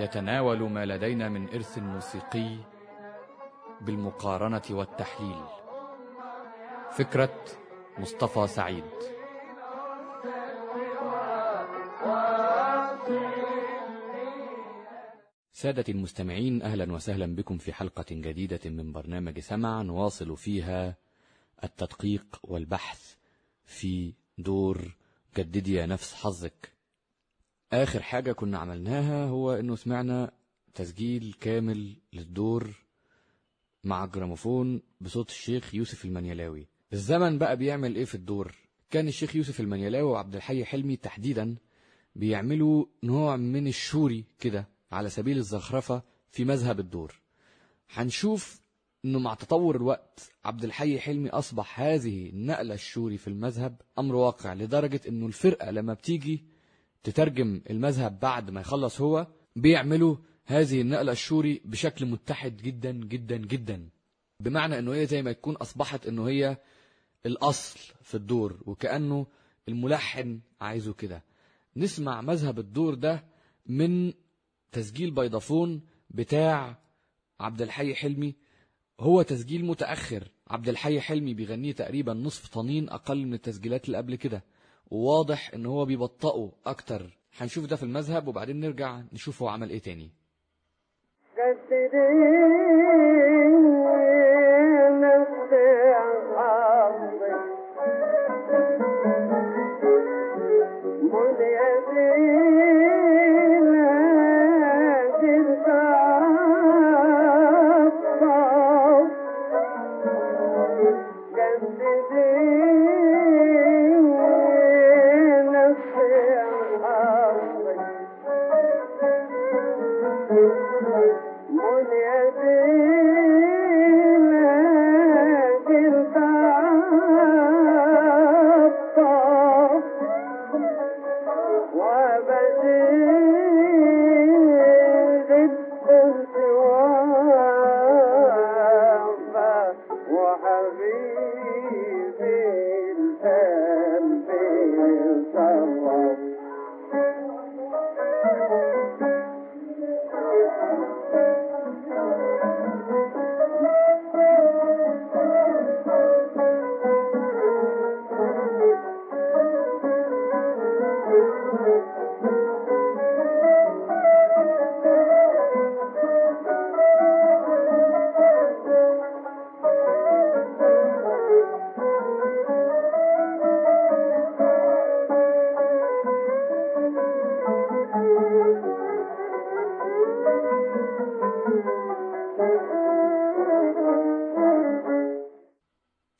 يتناول ما لدينا من إرث موسيقي بالمقارنة والتحليل. فكرة مصطفى سعيد. سادة المستمعين أهلا وسهلا بكم في حلقة جديدة من برنامج سمع نواصل فيها التدقيق والبحث في دور جددي يا نفس حظك. آخر حاجة كنا عملناها هو إنه سمعنا تسجيل كامل للدور مع جراموفون بصوت الشيخ يوسف المنيلاوي. الزمن بقى بيعمل إيه في الدور؟ كان الشيخ يوسف المنيلاوي وعبد الحي حلمي تحديدا بيعملوا نوع من الشوري كده على سبيل الزخرفة في مذهب الدور. هنشوف إنه مع تطور الوقت عبد الحي حلمي أصبح هذه النقلة الشوري في المذهب أمر واقع لدرجة إنه الفرقة لما بتيجي تترجم المذهب بعد ما يخلص هو بيعملوا هذه النقلة الشوري بشكل متحد جدا جدا جدا. بمعنى إنه هي زي ما تكون أصبحت إنه هي الأصل في الدور وكأنه الملحن عايزه كده. نسمع مذهب الدور ده من تسجيل بيضافون بتاع عبد الحي حلمي. هو تسجيل متأخر. عبد الحي حلمي بيغنيه تقريبا نصف طنين أقل من التسجيلات اللي قبل كده. وواضح إن هو بيبطئه أكتر. هنشوف ده في المذهب وبعدين نرجع نشوف هو عمل إيه تاني.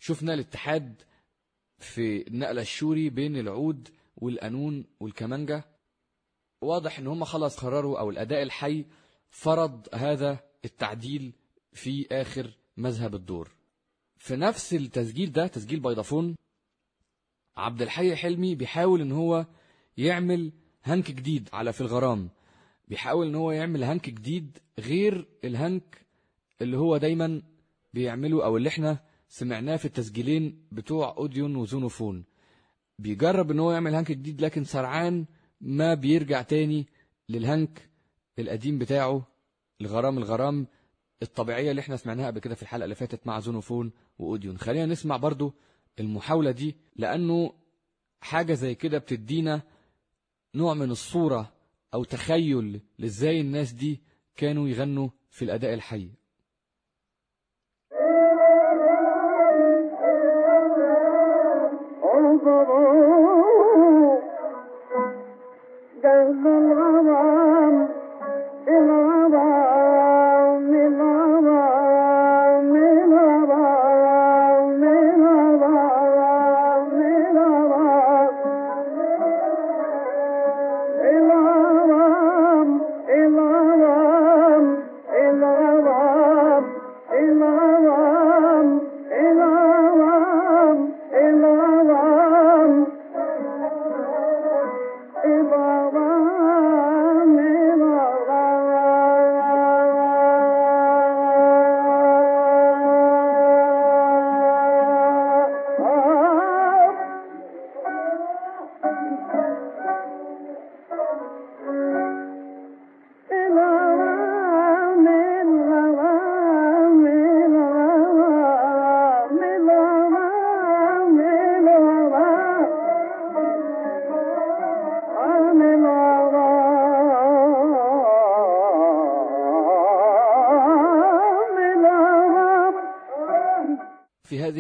شفنا الاتحاد في النقلة الشوري بين العود والقانون والكمانجة واضح إن هم خلاص قرروا أو الأداء الحي فرض هذا التعديل في آخر مذهب الدور. في نفس التسجيل ده تسجيل بيضافون عبد الحي حلمي بيحاول إن هو يعمل هنك جديد على في الغرام. بيحاول إن هو يعمل هنك جديد غير الهنك اللي هو دايما بيعمله أو اللي إحنا سمعناه في التسجيلين بتوع أوديون وزونوفون. بيجرب إن هو يعمل هنك جديد لكن سرعان ما بيرجع تاني للهنك القديم بتاعه الغرام الغرام الطبيعية اللي إحنا سمعناها قبل كده في الحلقة اللي فاتت مع زونوفون وأوديون. خلينا نسمع برضو المحاولة دي لأنه حاجة زي كده بتدينا نوع من الصورة أو تخيل لإزاي الناس دي كانوا يغنوا في الأداء الحي. جهل الغرام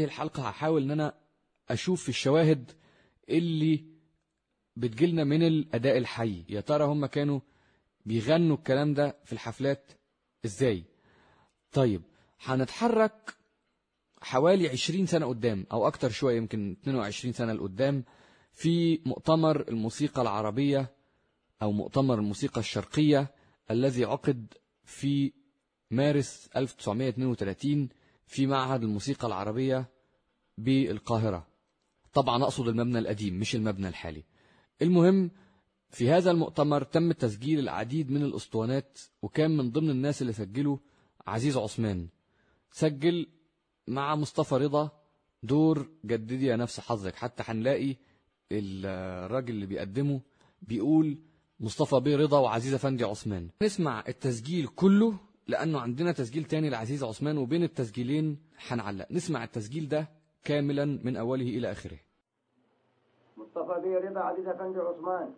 هذه الحلقة هحاول إن أنا أشوف في الشواهد اللي بتجيلنا من الأداء الحي. يا ترى هم كانوا بيغنوا الكلام ده في الحفلات إزاي؟ طيب هنتحرك حوالي 20 سنة قدام أو أكتر شوية يمكن 22 سنة لقدام في مؤتمر الموسيقى العربية أو مؤتمر الموسيقى الشرقية الذي عقد في مارس 1932 في معهد الموسيقى العربية بالقاهرة. طبعا أقصد المبنى القديم مش المبنى الحالي. المهم في هذا المؤتمر تم تسجيل العديد من الأسطوانات وكان من ضمن الناس اللي سجلوا عزيز عثمان. سجل مع مصطفى رضا دور جددي يا نفس حظك. حتى هنلاقي الراجل اللي بيقدمه بيقول مصطفى بيه رضا وعزيز افندي عثمان. نسمع التسجيل كله لأنه عندنا تسجيل تاني لعزيز عثمان وبين التسجيلين هنعلق. نسمع التسجيل ده كاملا من أوله إلى آخره. مصطفى بيه رضا عزيز افندي عثمان.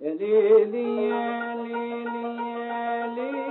يا ليلي يا ليلي يا ليلي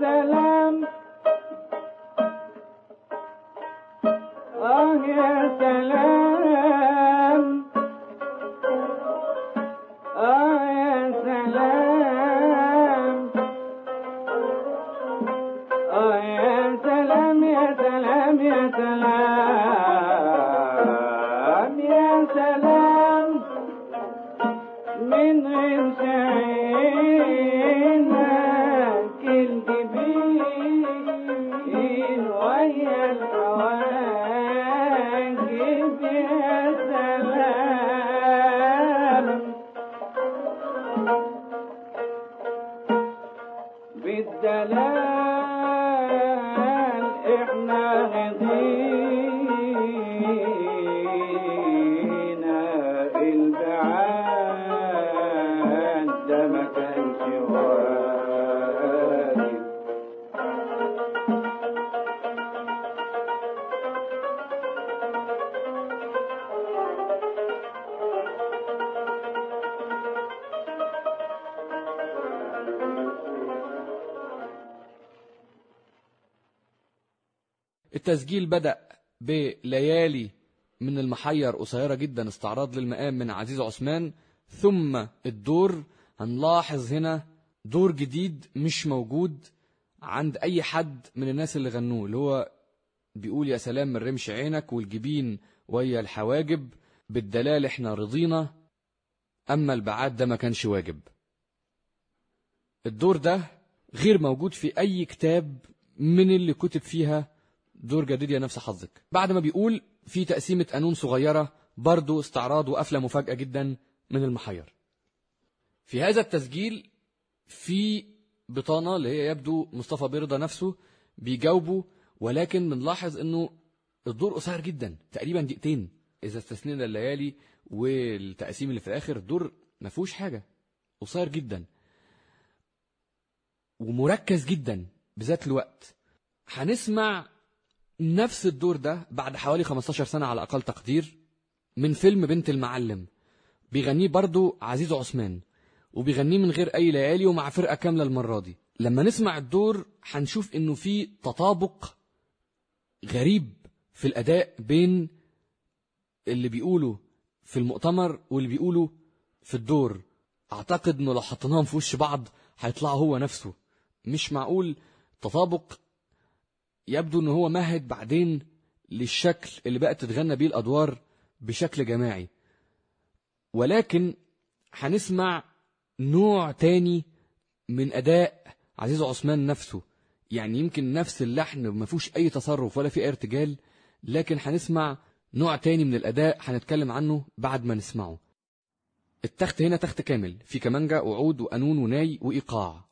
يا التسجيل بدأ بليالي من المحير قصيرة جدا استعراض للمقام من عزيز عثمان. ثم الدور هنلاحظ هنا دور جديد مش موجود عند أي حد من الناس اللي غنوه اللي هو بيقول يا سلام من رمش عينك والجبين ويا الحواجب بالدلال إحنا رضينا أما البعاد ده ما كانش واجب. الدور ده غير موجود في أي كتاب من اللي كتب فيها دور جديد يا نفس حظك. بعد ما بيقول في تقسيمة قانون صغيرة برضو استعراض وقفلة مفاجأة جدا من المحير. في هذا التسجيل في بطانة اللي هي يبدو مصطفى بيرضى نفسه بيجاوبه ولكن بنلاحظ إنه الدور قصير جدا تقريبا دقيقتين إذا استثنينا الليالي والتقسيم اللي في الآخر. الدور ما فيهوش حاجة قصير جدا ومركز جدا بذات الوقت. هنسمع نفس الدور ده بعد حوالي 15 سنة على أقل تقدير من فيلم بنت المعلم. بيغنيه برضو عزيز عثمان وبيغنيه من غير أي ليالي ومع فرقة كاملة المرة دي. لما نسمع الدور هنشوف إنه في تطابق غريب في الأداء بين اللي بيقوله في المؤتمر واللي بيقوله في الدور. أعتقد إنه لو حطيناهم في وش بعض هيطلع هو نفسه. مش معقول تطابق يبدو إن هو مهد بعدين للشكل اللي بقت تتغنى بيه الأدوار بشكل جماعي. ولكن هنسمع نوع تاني من أداء عزيز عثمان نفسه. يعني يمكن نفس اللحن ما فيهوش أي تصرف ولا في أي ارتجال لكن هنسمع نوع تاني من الأداء هنتكلم عنه بعد ما نسمعه. التخت هنا تخت كامل في كمانجا وعود وقانون وناي وإيقاع.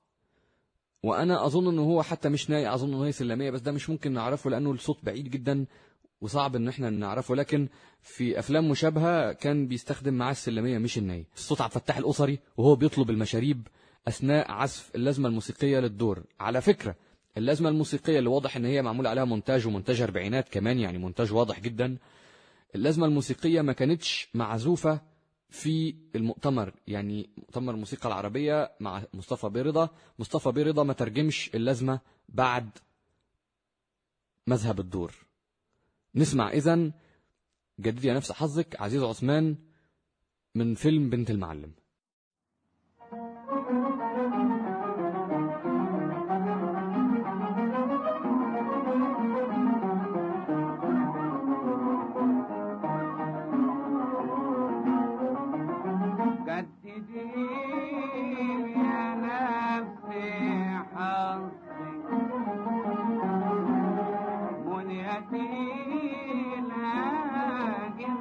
وأنا أظن إنه هو حتى مش ناي أظن إنه هي سلمية بس ده مش ممكن نعرفه لأنه الصوت بعيد جدا وصعب إن إحنا نعرفه. لكن في أفلام مشابهة كان بيستخدم معاه السلمية مش الناي. الصوت عبد الفتاح الأسري وهو بيطلب المشاريب أثناء عزف اللازمة الموسيقية للدور. على فكرة اللازمة الموسيقية اللي واضح إن هي معمول عليها مونتاج ومونتاج أربعينات كمان يعني مونتاج واضح جدا. اللازمة الموسيقية ما كانتش معزوفة في المؤتمر يعني مؤتمر الموسيقى العربية مع مصطفى بيرضا مصطفى بيرضا ما ترجمش اللازمة بعد مذهب الدور. نسمع إذن جددي يا نفس حظك عزيز عثمان من فيلم بنت المعلم. منيتي لاجل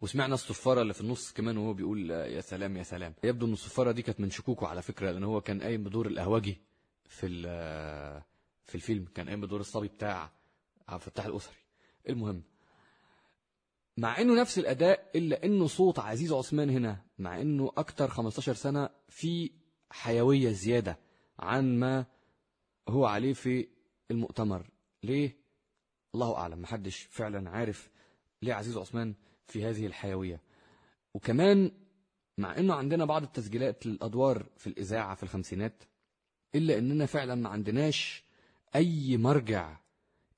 وسمعنا الصفارة اللي في النص كمان وهو بيقول آه، يا سلام يا سلام. يبدو إن الصفارة دي كانت من شكوكه على فكرة لأن هو كان قايم بدور القهوجي في آه، في الفيلم كان قايم بدور الصبي بتاع عبد الفتاح الأسري. المهم مع إنه نفس الأداء إلا إنه صوت عزيز عثمان هنا مع إنه أكتر 15 سنة في حيوية زيادة عن ما هو عليه في المؤتمر. ليه؟ الله أعلم محدش فعلا عارف ليه عزيز عثمان في هذه الحيوية. وكمان مع إنه عندنا بعض التسجيلات للأدوار في الإذاعة في الخمسينات إلا إننا فعلا ما عندناش أي مرجع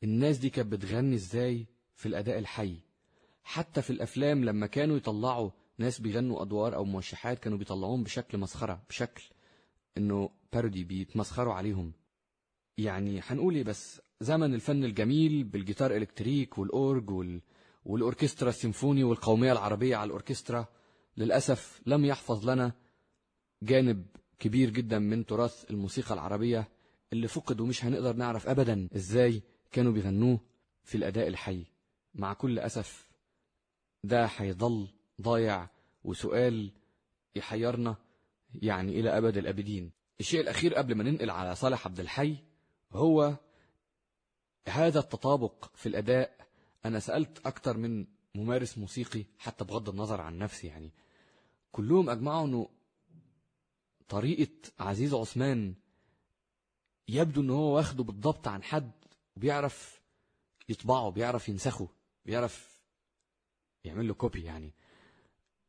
الناس دي كانت بتغني إزاي في الأداء الحي. حتى في الأفلام لما كانوا يطلعوا ناس بيغنوا أدوار أو موشحات كانوا بيطلعوهم بشكل مسخرة بشكل إنه بارودي بيتمسخروا عليهم. يعني هنقول إيه بس زمن الفن الجميل بالجيتار electric والأورج وال... والأوركسترا السيمفوني والقومية العربية على الأوركسترا للأسف لم يحفظ لنا جانب كبير جدا من تراث الموسيقى العربية اللي فقد ومش هنقدر نعرف ابدا إزاي كانوا بيغنوه في الأداء الحي. مع كل أسف ده هيضل ضايع وسؤال يحيرنا يعني إلى أبد الأبدين. الشيء الأخير قبل ما ننقل على صالح عبد الحي هو هذا التطابق في الأداء أنا سألت أكتر من ممارس موسيقي حتى بغض النظر عن نفسي يعني. كلهم أجمعوا أنه طريقة عزيز عثمان يبدو أنه هو واخده بالضبط عن حد وبيعرف يطبعه بيعرف ينسخه بيعرف يعمل له copy يعني.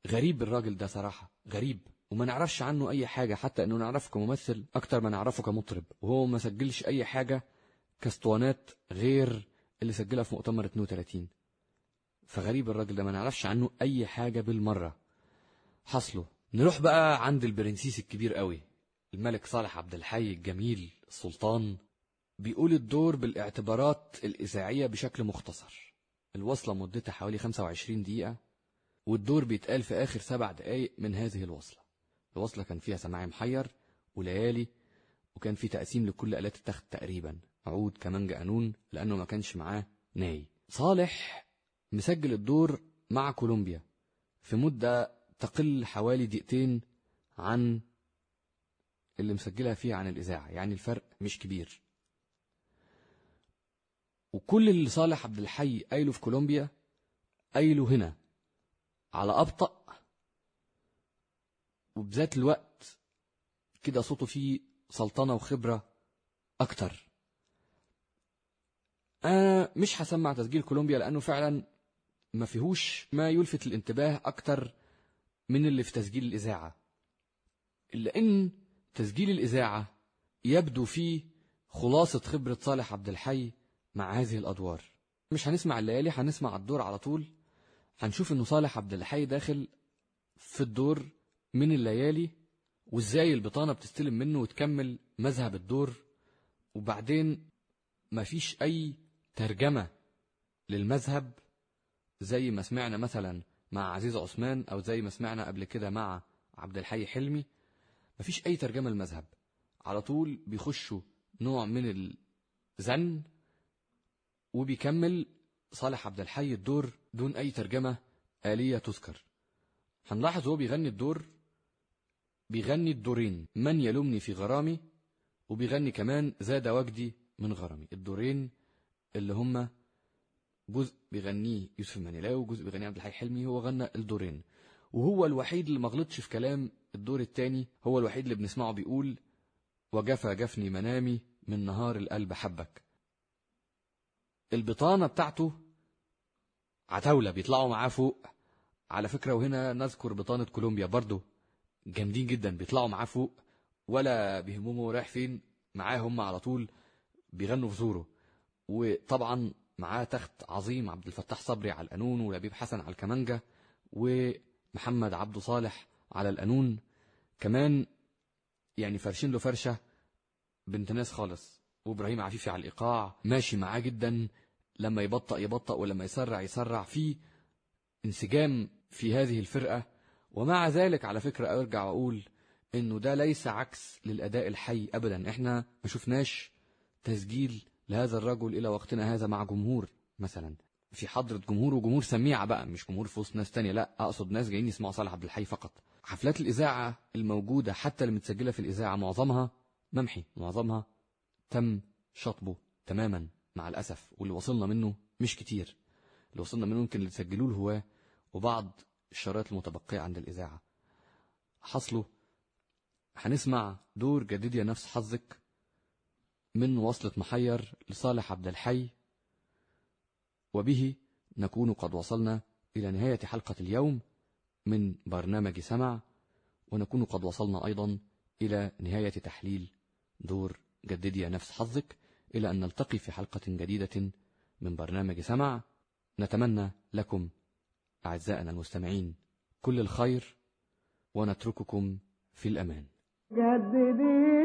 غريب الراجل ده صراحة غريب. وما نعرفش عنه أي حاجة حتى أنه نعرفه كممثل أكتر ما نعرفه كمطرب. وهو ما سجلش أي حاجة كاسطوانات غير اللي سجلها في مؤتمر 32 فغريب الراجل ده ما نعرفش عنه أي حاجة بالمرة. حصله. نروح بقى عند البرنسيس الكبير قوي الملك صالح عبد الحي الجميل السلطان بيقول الدور بالاعتبارات الإذاعية بشكل مختصر. الوصلة مدتها حوالي 25 دقيقة والدور بيتقال في آخر سبع دقايق من هذه الوصلة. الوصلة كان فيها سماعي محير وليالي وكان في تقسيم لكل آلات التخت تقريبا. عود كمانجا قانون لأنه ما كانش معاه ناي. صالح مسجل الدور مع كولومبيا في مدة تقل حوالي دقيقتين عن اللي مسجلها فيها عن الإذاعة يعني الفرق مش كبير. وكل اللي صالح عبد الحي قايله في كولومبيا قايله هنا على أبطأ وبذات الوقت كده صوته فيه سلطنة وخبرة أكتر. أنا مش هسمع تسجيل كولومبيا لأنه فعلا ما فيهوش ما يلفت الانتباه أكتر من اللي في تسجيل الإذاعة. إلا إن تسجيل الإذاعة يبدو فيه خلاصة خبرة صالح عبد الحي مع هذه الأدوار. مش هنسمع الليالي هنسمع الدور على طول. هنشوف إنه صالح عبد الحي داخل في الدور من الليالي وإزاي البطانة بتستلم منه وتكمل مذهب الدور. وبعدين مفيش أي ترجمة للمذهب زي ما سمعنا مثلا مع عزيز عثمان أو زي ما سمعنا قبل كده مع عبد الحي حلمي. مفيش أي ترجمة للمذهب. على طول بيخشوا نوع من الزن وبيكمل صالح عبد الحي الدور دون أي ترجمة آلية تذكر. هنلاحظ هو بيغني الدور بيغني الدورين. من يلومني في غرامي؟ وبيغني كمان زاد وجدي من غرامي. الدورين اللي هما جزء بيغنيه يوسف المنيلاوي وجزء بيغنيه عبد الحي حلمي هو غنى الدورين. وهو الوحيد اللي ما غلطش في كلام الدور التاني هو الوحيد اللي بنسمعه بيقول وجفى جفني منامي من نهار القلب حبك. البطانة بتاعته عتاولة بيطلعوا معاه فوق. على فكرة وهنا نذكر بطانة كولومبيا برضو. جامدين جدا بيطلعوا معاه فوق. ولا بيهمهم رايح فين معاه هم على طول بيغنوا في زوره. وطبعا معاه تخت عظيم عبد الفتاح صبري على القانون ولبيب حسن على الكمانجة ومحمد عبده صالح على القانون. كمان يعني فرشين له فرشة بنت ناس خالص. وإبراهيم عفيفي على الإيقاع. ماشي معاه جدا. لما يبطأ يبطأ ولما يسرع يسرع في انسجام في هذه الفرقة. ومع ذلك على فكرة أرجع وأقول إنه ده ليس عكس للأداء الحي ابدا. إحنا ما شفناش تسجيل لهذا الرجل إلى وقتنا هذا مع جمهور مثلا. في حضرة جمهور وجمهور سميعة بقى مش جمهور في وسط ناس تانية لا أقصد ناس جايين يسمعوا صالح عبد الحي فقط. حفلات الإذاعة الموجودة حتى اللي متسجلة في الإذاعة معظمها ممحي معظمها تم شطبه تماما مع الأسف. واللي وصلنا منه مش كتير. اللي وصلنا منه يمكن اللي تسجلوه الهواة وبعض الشرايط المتبقية عند الإذاعة. حصله. هنسمع دور جديد يا نفس حظك. من وصلة محير لصالح عبد الحي وبه نكون قد وصلنا إلى نهاية حلقة اليوم من برنامج سمع ونكون قد وصلنا أيضا إلى نهاية تحليل دور جدد يا نفس حظك إلى أن نلتقي في حلقة جديدة من برنامج سمع. نتمنى لكم أعزائنا المستمعين كل الخير ونترككم في الأمان. جددي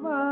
Bye.